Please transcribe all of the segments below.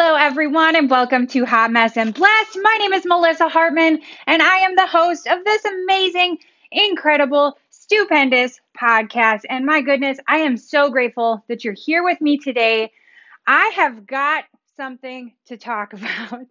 Hello, everyone, and welcome to Hot Mess and Blast. My name is Melissa Hartman, and I am the host of this amazing, incredible, stupendous podcast. And my goodness, I am so grateful that you're here with me today. I have got something to talk about.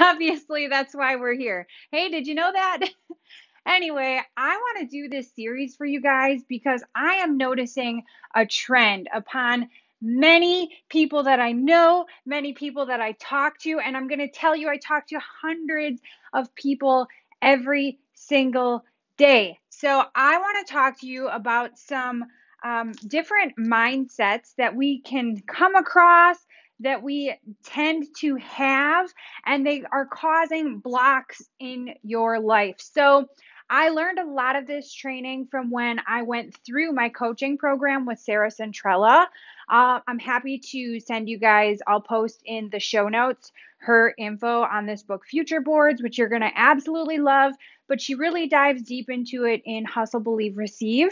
Obviously, that's why we're here. Hey, did you know that? anyway, I want to do this series for you guys because I am noticing a trend upon many people that I know, many people that I talk to, and I'm going to tell you, I talk to hundreds of people every single day. So I want to talk to you about some um, different mindsets that we can come across. That we tend to have, and they are causing blocks in your life. So, I learned a lot of this training from when I went through my coaching program with Sarah Centrella. Uh, I'm happy to send you guys, I'll post in the show notes her info on this book, Future Boards, which you're going to absolutely love. But she really dives deep into it in Hustle, Believe, Receive.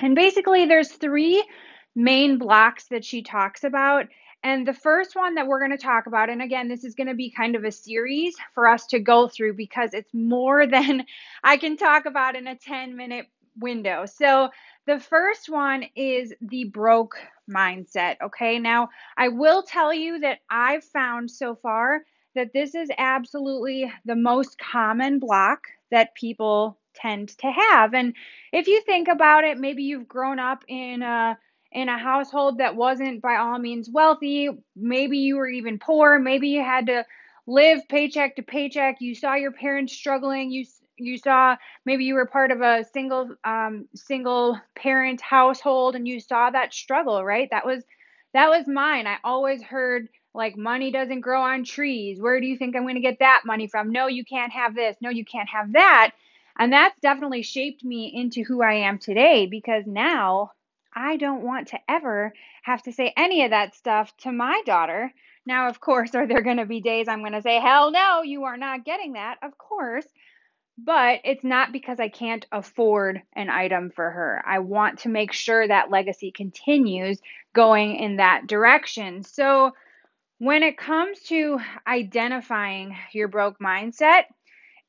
And basically, there's three main blocks that she talks about. And the first one that we're going to talk about, and again, this is going to be kind of a series for us to go through because it's more than I can talk about in a 10 minute window. So, the first one is the broke mindset. Okay, now I will tell you that I've found so far that this is absolutely the most common block that people tend to have. And if you think about it, maybe you've grown up in a in a household that wasn't by all means wealthy. Maybe you were even poor. Maybe you had to live paycheck to paycheck. You saw your parents struggling. You you saw maybe you were part of a single um, single parent household and you saw that struggle, right? That was that was mine. I always heard like money doesn't grow on trees. Where do you think I'm going to get that money from? No, you can't have this. No, you can't have that. And that's definitely shaped me into who I am today because now I don't want to ever have to say any of that stuff to my daughter. Now, of course, are there going to be days I'm going to say, hell no, you are not getting that? Of course. But it's not because I can't afford an item for her. I want to make sure that legacy continues going in that direction. So, when it comes to identifying your broke mindset,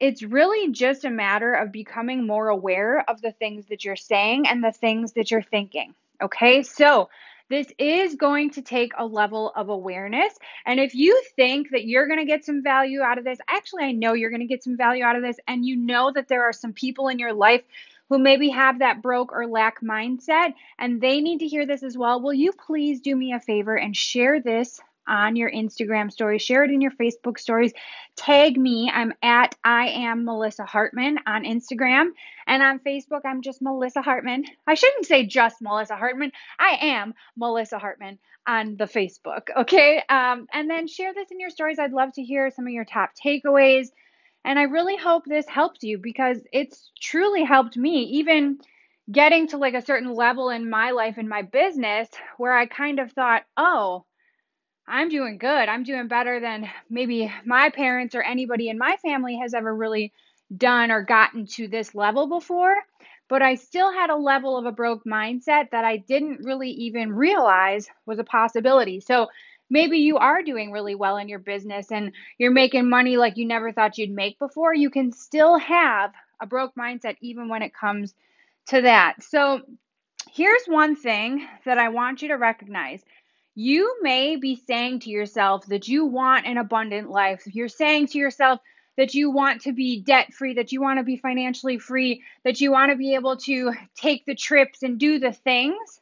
it's really just a matter of becoming more aware of the things that you're saying and the things that you're thinking. Okay, so this is going to take a level of awareness. And if you think that you're going to get some value out of this, actually, I know you're going to get some value out of this, and you know that there are some people in your life who maybe have that broke or lack mindset and they need to hear this as well, will you please do me a favor and share this on your Instagram stories, share it in your Facebook stories, tag me. I'm at I am Melissa Hartman on Instagram and on Facebook. I'm just Melissa Hartman. I shouldn't say just Melissa Hartman. I am Melissa Hartman on the Facebook. Okay, um, and then share this in your stories. I'd love to hear some of your top takeaways. And I really hope this helps you because it's truly helped me, even getting to like a certain level in my life in my business where I kind of thought, oh, I'm doing good. I'm doing better than maybe my parents or anybody in my family has ever really done or gotten to this level before. But I still had a level of a broke mindset that I didn't really even realize was a possibility. So maybe you are doing really well in your business and you're making money like you never thought you'd make before. You can still have a broke mindset even when it comes to that. So here's one thing that I want you to recognize you may be saying to yourself that you want an abundant life. You're saying to yourself that you want to be debt free, that you want to be financially free, that you want to be able to take the trips and do the things.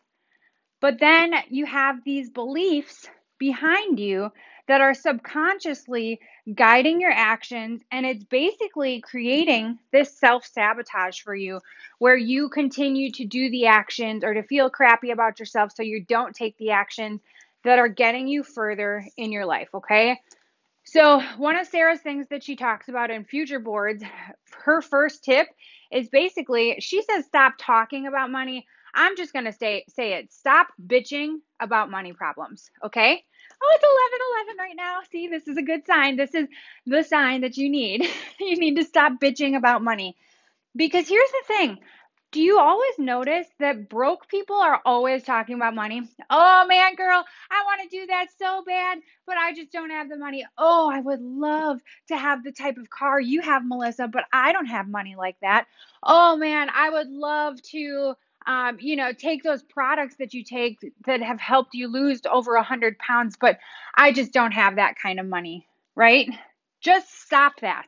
But then you have these beliefs behind you that are subconsciously guiding your actions. And it's basically creating this self sabotage for you where you continue to do the actions or to feel crappy about yourself so you don't take the actions that are getting you further in your life, okay? So, one of Sarah's things that she talks about in future boards, her first tip is basically she says stop talking about money. I'm just to say say it. Stop bitching about money problems, okay? Oh, it's 11 11 right now. See, this is a good sign. This is the sign that you need. you need to stop bitching about money. Because here's the thing do you always notice that broke people are always talking about money? Oh man, girl, I want to do that so bad, but I just don't have the money. Oh, I would love to have the type of car you have, Melissa, but I don't have money like that. Oh man, I would love to um, you know, take those products that you take that have helped you lose over a hundred pounds, but I just don't have that kind of money, right? Just stop that.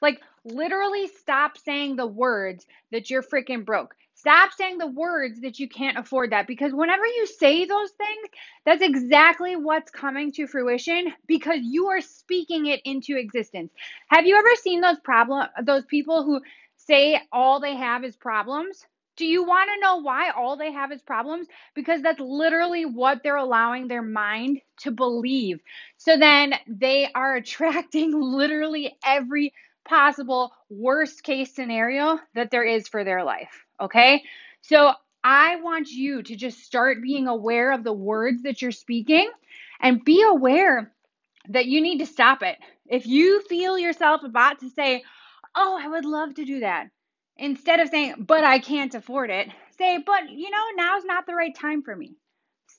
Like, literally stop saying the words that you're freaking broke. Stop saying the words that you can't afford that because whenever you say those things, that's exactly what's coming to fruition because you are speaking it into existence. Have you ever seen those problem those people who say all they have is problems? Do you want to know why all they have is problems? Because that's literally what they're allowing their mind to believe. So then they are attracting literally every possible worst case scenario that there is for their life. Okay. So I want you to just start being aware of the words that you're speaking and be aware that you need to stop it. If you feel yourself about to say, Oh, I would love to do that, instead of saying, But I can't afford it, say, But you know, now's not the right time for me.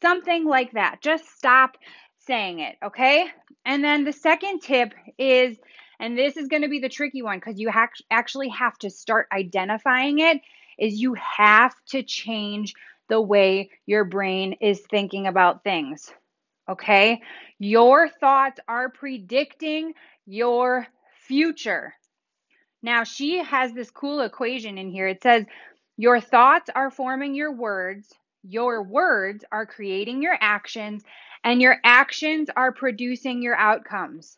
Something like that. Just stop saying it. Okay. And then the second tip is and this is going to be the tricky one because you ha- actually have to start identifying it is you have to change the way your brain is thinking about things. Okay? Your thoughts are predicting your future. Now, she has this cool equation in here. It says, Your thoughts are forming your words, your words are creating your actions, and your actions are producing your outcomes.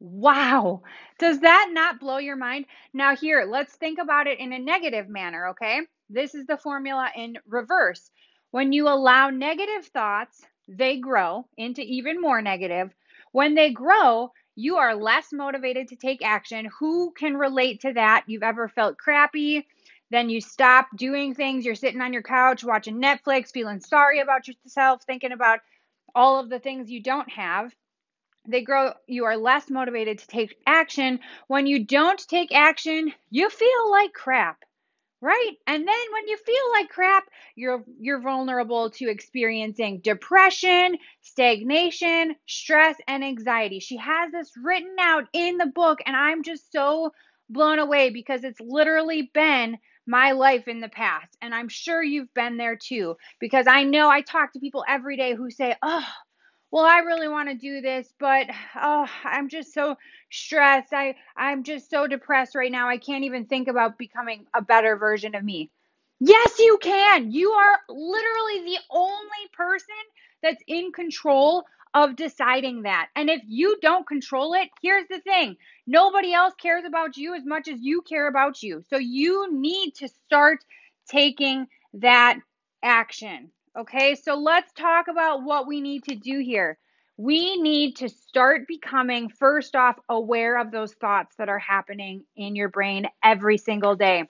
Wow. Does that not blow your mind? Now, here, let's think about it in a negative manner, okay? This is the formula in reverse. When you allow negative thoughts, they grow into even more negative. When they grow, you are less motivated to take action. Who can relate to that? You've ever felt crappy? Then you stop doing things. You're sitting on your couch watching Netflix, feeling sorry about yourself, thinking about all of the things you don't have they grow you are less motivated to take action when you don't take action you feel like crap right? And then when you feel like crap you're you're vulnerable to experiencing depression stagnation stress and anxiety. She has this written out in the book and i'm just so blown away because it's literally been my life in the past. And i'm sure you've been there too because i know i talk to people every day who say oh well i really want to do this but oh i'm just so stressed. I i'm just so depressed right now. I can't even think about becoming a better version of me. Yes you can. You are literally the only person that's in control of deciding that. And if you don't control it here's the thing. Nobody else cares about you as much as you care about you. So you need to start taking that action Okay, so let's talk about what we need to do here. We need to start becoming, first off, aware of those thoughts that are happening in your brain every single day.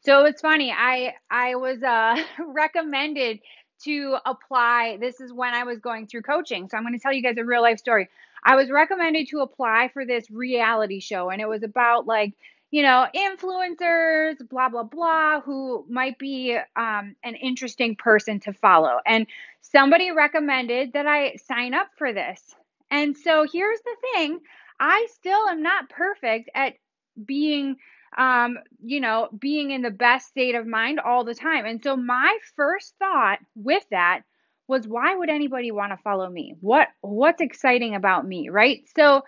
So it's funny, I I was uh, recommended to apply. This is when I was going through coaching. So I'm going to tell you guys a real life story. I was recommended to apply for this reality show, and it was about like you know, influencers, blah, blah, blah, who might be um, an interesting person to follow. And somebody recommended that I sign up for this. And so here's the thing I still am not perfect at being, um, you know, being in the best state of mind all the time. And so my first thought with that was why would anybody want to follow me? What what's exciting about me, right? So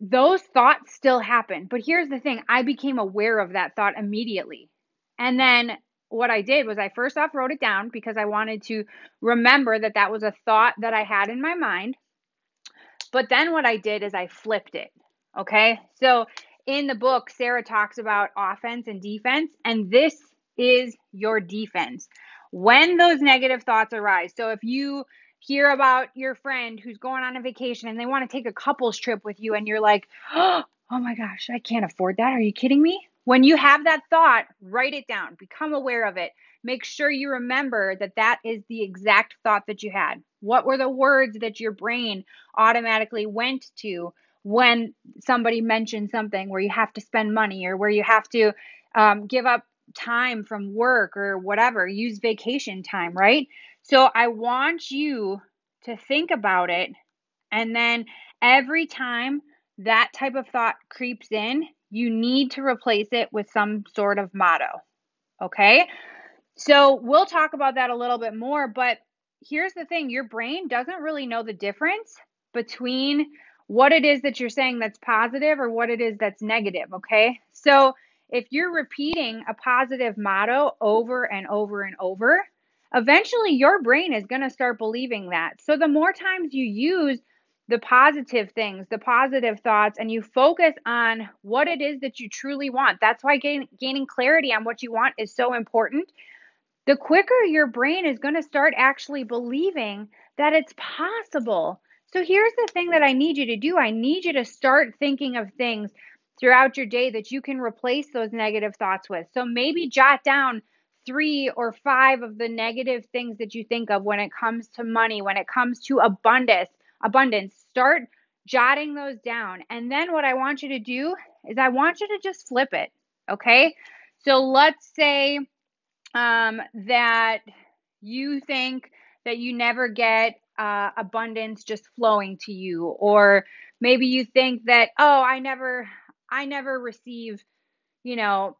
those thoughts still happen. But here's the thing I became aware of that thought immediately. And then what I did was I first off wrote it down because I wanted to remember that that was a thought that I had in my mind. But then what I did is I flipped it. Okay. So in the book, Sarah talks about offense and defense, and this is your defense. When those negative thoughts arise, so if you hear about your friend who's going on a vacation and they want to take a couples trip with you and you're like, oh my gosh, I can't afford that. Are you kidding me? When you have that thought, write it down, become aware of it. Make sure you remember that that is the exact thought that you had. What were the words that your brain automatically went to when somebody mentioned something where you have to spend money or where you have to um, give up time from work or whatever, use vacation time, right? So I want you to think about it. And then every time that type of thought creeps in, you need to replace it with some sort of motto. Okay? So we'll talk about that a little bit more. But here's the thing your brain doesn't really know the difference between what it is that you're saying that's positive or what it is that's negative. Okay? So if you're repeating a positive motto over and over and over, eventually your brain is going to start believing that. So the more times you use the positive things, the positive thoughts, and you focus on what it is that you truly want. That's why gain, gaining clarity on what you want is so important. The quicker your brain is going to start actually believing that it's possible. So here's the thing that I need you to do I need you to start thinking of things throughout your day that you can replace those negative thoughts with. So maybe jot down three or five of the negative things that you think of when it comes to money, when it comes to abundance, abundance. Start jotting those down. And then what I want you to do is I want you to just flip it. Okay? So let's say um, that you think that you never get uh, abundance just flowing to you or maybe you think that oh i never I never receive, you know,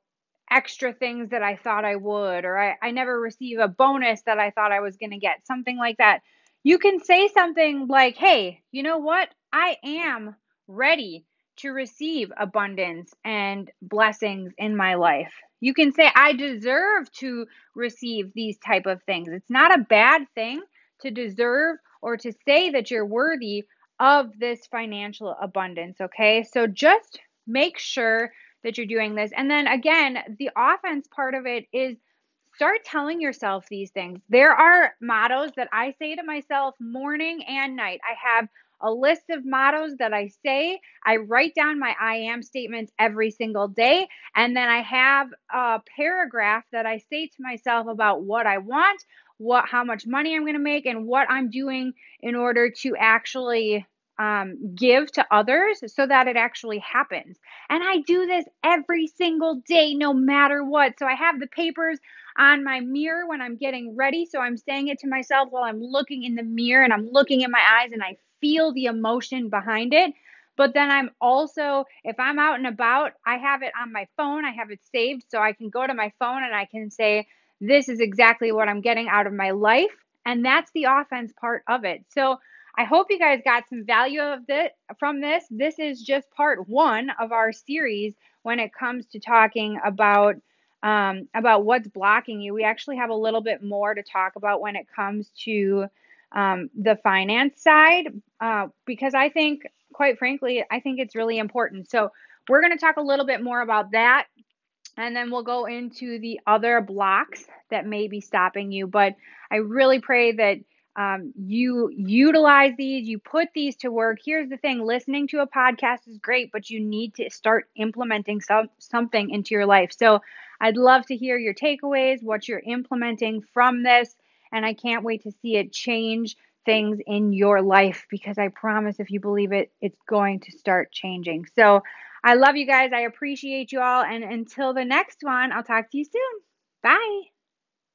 extra things that I thought I would, or I, I never receive a bonus that I thought I was going to get, something like that. You can say something like, hey, you know what? I am ready to receive abundance and blessings in my life. You can say, I deserve to receive these type of things. It's not a bad thing to deserve or to say that you're worthy of this financial abundance, okay? So just make sure that you're doing this. And then again, the offense part of it is start telling yourself these things. There are mottos that I say to myself morning and night. I have a list of mottos that I say. I write down my I am statements every single day. And then I have a paragraph that I say to myself about what I want, what how much money I'm going to make and what I'm doing in order to actually um, give to others so that it actually happens. And I do this every single day, no matter what. So I have the papers on my mirror when I'm getting ready. So I'm saying it to myself while I'm looking in the mirror and I'm looking in my eyes and I feel the emotion behind it. But then I'm also, if I'm out and about, I have it on my phone. I have it saved so I can go to my phone and I can say, this is exactly what I'm getting out of my life. And that's the offense part of it. So, I hope you guys got some value of this from this. This is just part one of our series when it comes to talking about um, about what's blocking you. We actually have a little bit more to talk about when it comes to um, the finance side uh, because I think, quite frankly, I think it's really important. So we're going to talk a little bit more about that. And then we'll go into the other blocks that may be stopping you. But I really pray that um, you utilize these, you put these to work. Here's the thing listening to a podcast is great, but you need to start implementing some, something into your life. So I'd love to hear your takeaways, what you're implementing from this, and I can't wait to see it change things in your life because I promise if you believe it, it's going to start changing. So I love you guys. I appreciate you all. And until the next one, I'll talk to you soon. Bye.